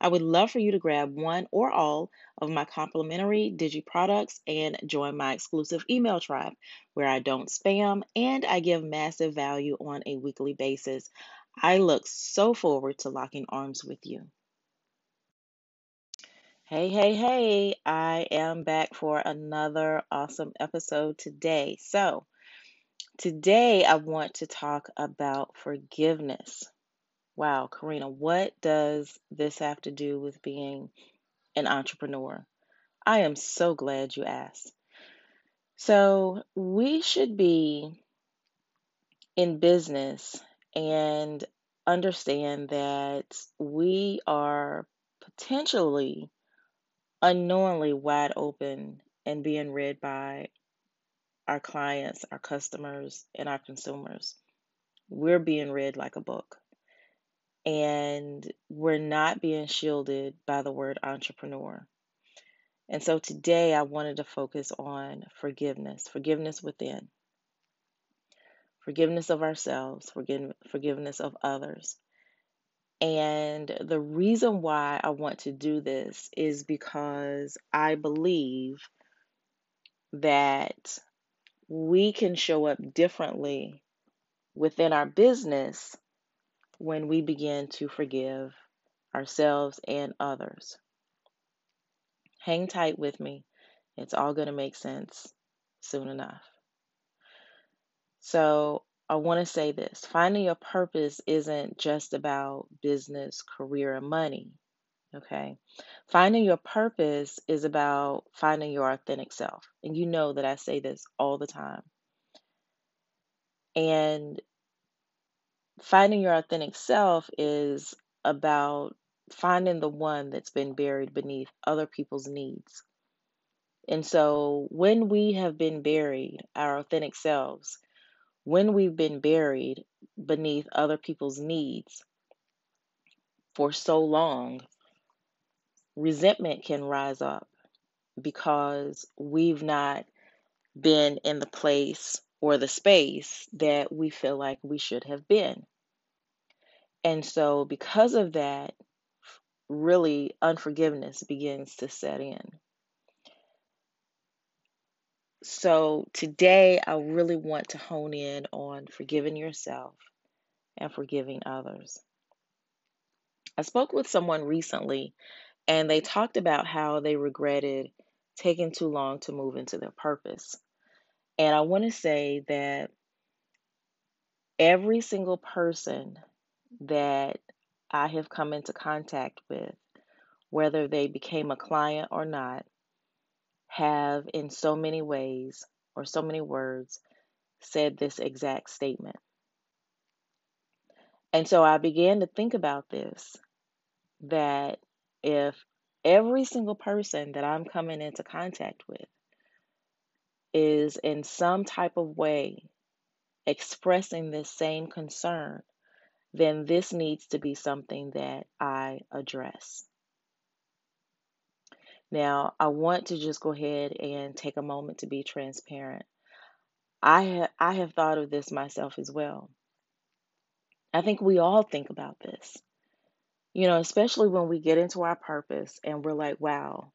I would love for you to grab one or all of my complimentary Digi products and join my exclusive email tribe where I don't spam and I give massive value on a weekly basis. I look so forward to locking arms with you. Hey, hey, hey, I am back for another awesome episode today. So, today I want to talk about forgiveness. Wow, Karina, what does this have to do with being an entrepreneur? I am so glad you asked. So, we should be in business and understand that we are potentially unknowingly wide open and being read by our clients, our customers, and our consumers. We're being read like a book. And we're not being shielded by the word entrepreneur. And so today I wanted to focus on forgiveness, forgiveness within, forgiveness of ourselves, forgiveness of others. And the reason why I want to do this is because I believe that we can show up differently within our business when we begin to forgive ourselves and others. Hang tight with me. It's all going to make sense soon enough. So, I want to say this finding your purpose isn't just about business, career, and money. Okay. Finding your purpose is about finding your authentic self. And you know that I say this all the time. And finding your authentic self is about finding the one that's been buried beneath other people's needs. And so when we have been buried, our authentic selves, when we've been buried beneath other people's needs for so long, resentment can rise up because we've not been in the place or the space that we feel like we should have been. And so, because of that, really unforgiveness begins to set in. So, today I really want to hone in on forgiving yourself and forgiving others. I spoke with someone recently and they talked about how they regretted taking too long to move into their purpose. And I want to say that every single person that I have come into contact with, whether they became a client or not, have in so many ways or so many words said this exact statement. And so I began to think about this that if every single person that I'm coming into contact with is in some type of way expressing this same concern, then this needs to be something that I address. Now, I want to just go ahead and take a moment to be transparent. I I have thought of this myself as well. I think we all think about this. You know, especially when we get into our purpose and we're like, wow,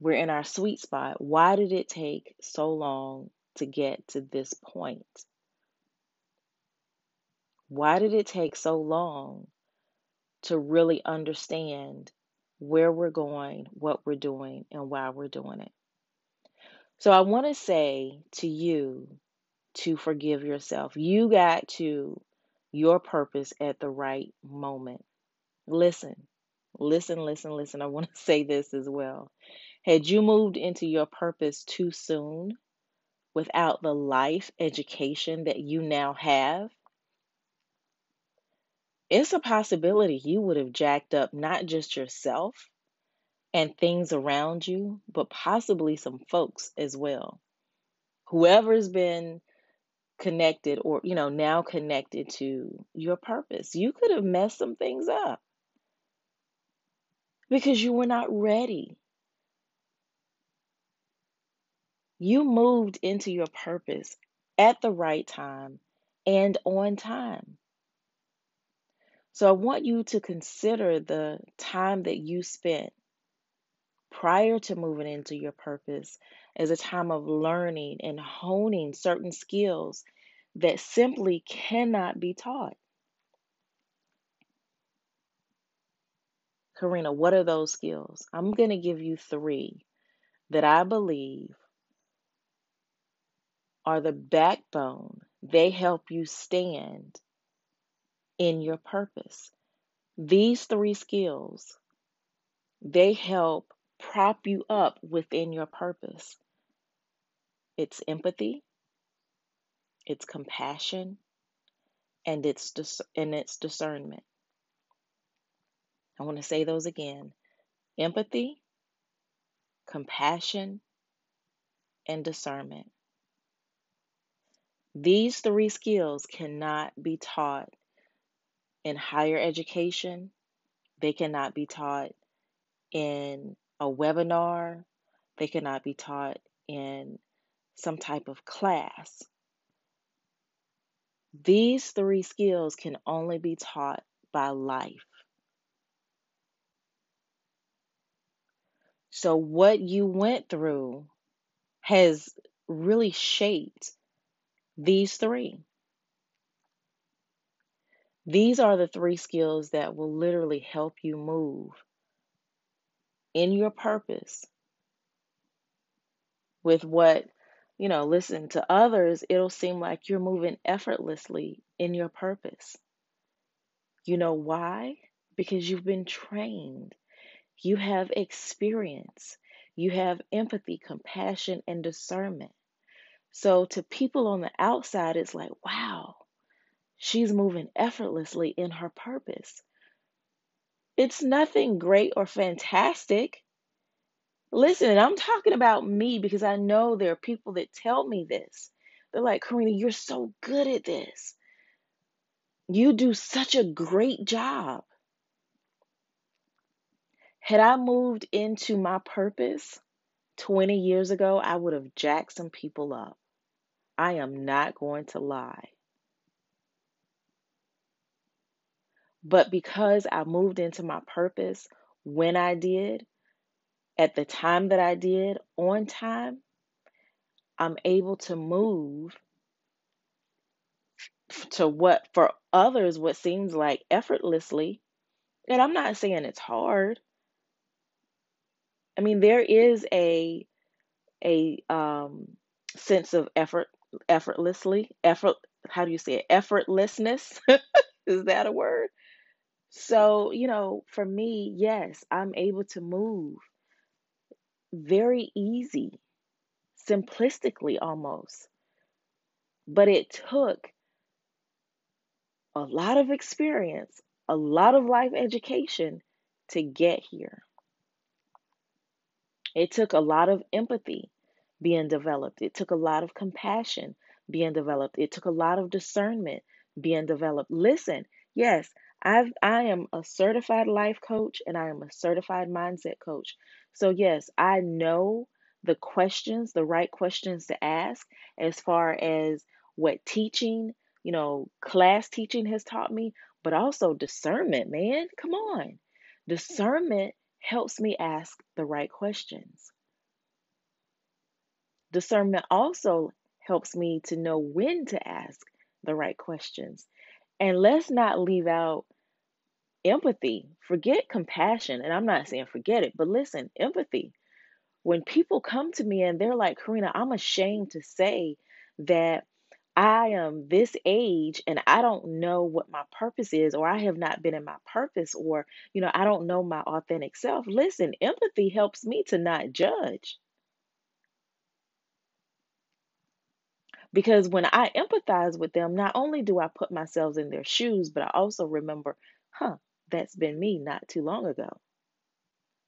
we're in our sweet spot. Why did it take so long to get to this point? Why did it take so long to really understand where we're going, what we're doing, and why we're doing it? So I want to say to you to forgive yourself. You got to your purpose at the right moment. Listen, listen, listen, listen. I want to say this as well. Had you moved into your purpose too soon without the life education that you now have, it's a possibility you would have jacked up not just yourself and things around you, but possibly some folks as well. Whoever's been connected or, you know, now connected to your purpose. You could have messed some things up because you were not ready. You moved into your purpose at the right time and on time. So I want you to consider the time that you spent prior to moving into your purpose as a time of learning and honing certain skills that simply cannot be taught. Karina, what are those skills? I'm going to give you three that I believe are the backbone. They help you stand in your purpose. These three skills, they help prop you up within your purpose. It's empathy, it's compassion, and it's dis- and it's discernment. I want to say those again. Empathy, compassion, and discernment. These three skills cannot be taught in higher education. They cannot be taught in a webinar. They cannot be taught in some type of class. These three skills can only be taught by life. So, what you went through has really shaped these three. These are the three skills that will literally help you move in your purpose with what, you know, listen to others, it'll seem like you're moving effortlessly in your purpose. You know why? Because you've been trained, you have experience, you have empathy, compassion, and discernment. So, to people on the outside, it's like, wow, she's moving effortlessly in her purpose. It's nothing great or fantastic. Listen, I'm talking about me because I know there are people that tell me this. They're like, Karina, you're so good at this. You do such a great job. Had I moved into my purpose 20 years ago, I would have jacked some people up. I am not going to lie. But because I moved into my purpose when I did, at the time that I did, on time, I'm able to move to what for others what seems like effortlessly. And I'm not saying it's hard. I mean, there is a a um, sense of effort, effortlessly, effort. How do you say it? Effortlessness. is that a word? So you know, for me, yes, I'm able to move very easy, simplistically almost. But it took a lot of experience, a lot of life education to get here. It took a lot of empathy being developed. It took a lot of compassion being developed. It took a lot of discernment being developed. Listen, yes, I've I am a certified life coach and I am a certified mindset coach. So yes, I know the questions, the right questions to ask as far as what teaching, you know, class teaching has taught me, but also discernment, man. Come on. Discernment helps me ask the right questions. Discernment also helps me to know when to ask the right questions. And let's not leave out empathy. Forget compassion. And I'm not saying forget it, but listen, empathy. When people come to me and they're like, Karina, I'm ashamed to say that I am this age and I don't know what my purpose is, or I have not been in my purpose, or, you know, I don't know my authentic self. Listen, empathy helps me to not judge. Because when I empathize with them, not only do I put myself in their shoes, but I also remember, huh, that's been me not too long ago.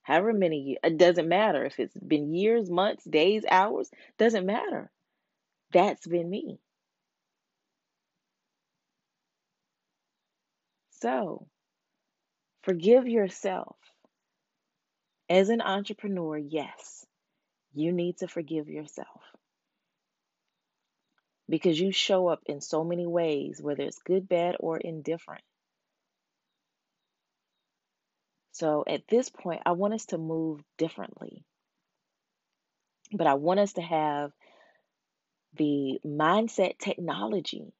However many, years, it doesn't matter if it's been years, months, days, hours, doesn't matter. That's been me. So, forgive yourself. As an entrepreneur, yes, you need to forgive yourself because you show up in so many ways, whether it's good, bad, or indifferent. So at this point, I want us to move differently. But I want us to have the mindset technology.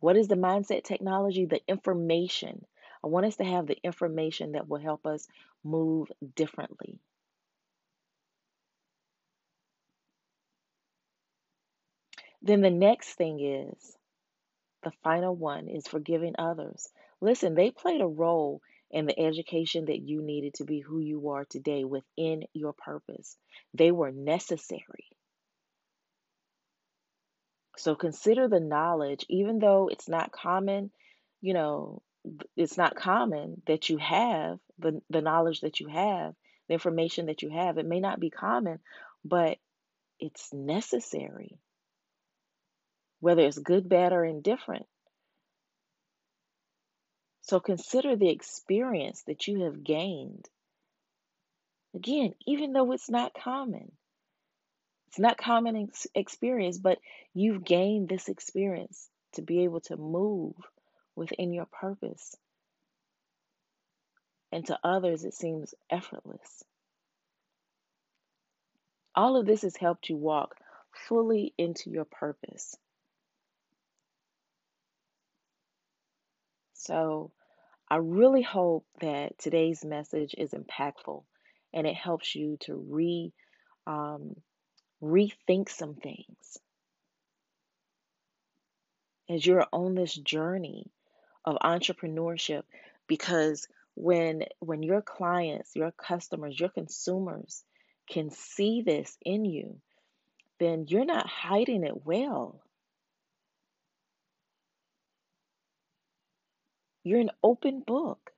What is the mindset technology? The information. I want us to have the information that will help us move differently. Then the next thing is the final one is forgiving others. Listen, they played a role in the education that you needed to be who you are today within your purpose. They were necessary. So consider the knowledge, even though it's not common, you know, it's not common that you have the, the knowledge that you have, the information that you have. It may not be common, but it's necessary, whether it's good, bad, or indifferent. So consider the experience that you have gained. Again, even though it's not common, it's not common ex- experience, but you've gained this experience to be able to move within your purpose. And to others, it seems effortless. All of this has helped you walk fully into your purpose. So, I really hope that today's message is impactful and it helps you to re um, rethink some things. As you're on this journey of entrepreneurship because when when your clients your customers your consumers can see this in you then you're not hiding it well you're an open book.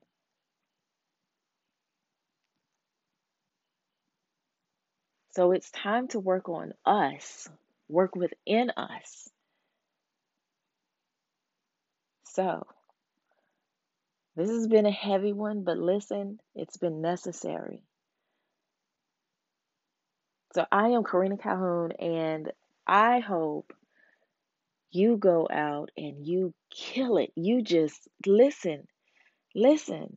So it's time to work on us work within us. So this has been a heavy one but listen it's been necessary. So I am Karina Calhoun, and I hope you go out and you kill it. You just listen, listen.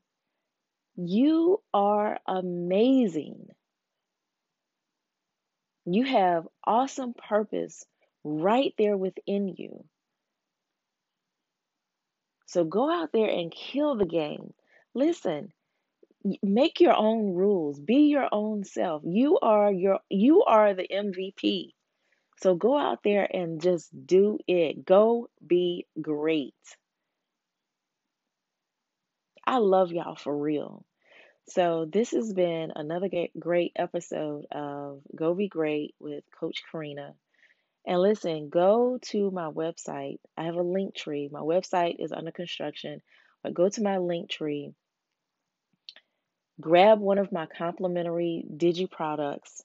You are amazing. You have awesome purpose right there within you. So go out there and kill the game. Listen, make your own rules. Be your own self. You are your you are the MVP. So go out there and just do it. Go be great. I love y'all for real. So this has been another great episode of Go Be Great with Coach Karina. And listen, go to my website. I have a link tree. My website is under construction, but go to my link tree. Grab one of my complimentary Digi products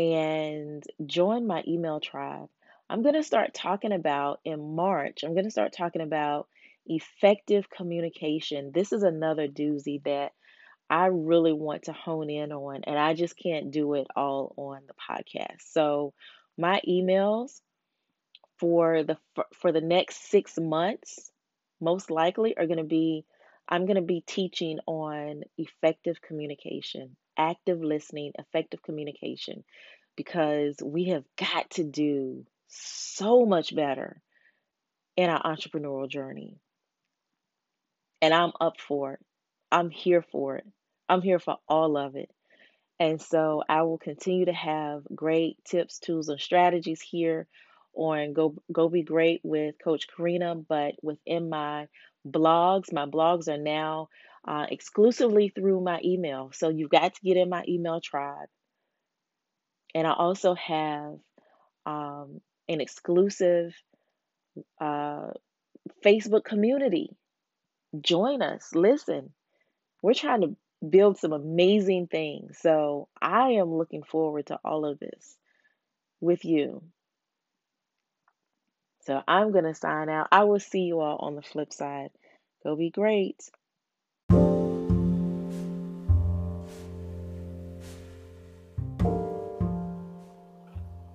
and join my email tribe. I'm going to start talking about in March, I'm going to start talking about effective communication. This is another doozy that I really want to hone in on, and I just can't do it all on the podcast. So, my emails for the for the next 6 months most likely are going to be I'm going to be teaching on effective communication, active listening, effective communication because we have got to do so much better in our entrepreneurial journey. And I'm up for it. I'm here for it. I'm here for all of it. And so I will continue to have great tips, tools, and strategies here on Go Go Be Great with Coach Karina, but within my blogs, my blogs are now uh, exclusively through my email. So you've got to get in my email tribe. And I also have um, an exclusive uh, Facebook community. Join us. Listen, we're trying to build some amazing things. So I am looking forward to all of this with you. So I'm going to sign out. I will see you all on the flip side. Go be great.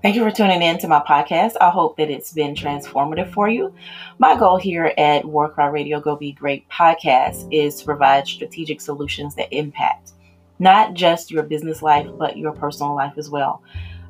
Thank you for tuning in to my podcast. I hope that it's been transformative for you. My goal here at War Cry Radio Go Be Great podcast is to provide strategic solutions that impact not just your business life, but your personal life as well.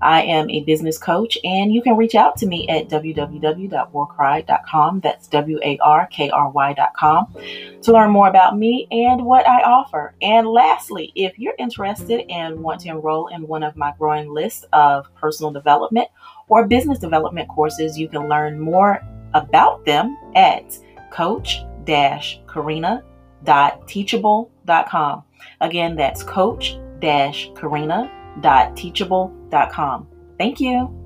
I am a business coach, and you can reach out to me at www.warkry.com. That's W A R K R Y.com to learn more about me and what I offer. And lastly, if you're interested and want to enroll in one of my growing list of personal development or business development courses, you can learn more about them at coach karina.teachable.com. Again, that's coach karina.teachable.com. Thank you.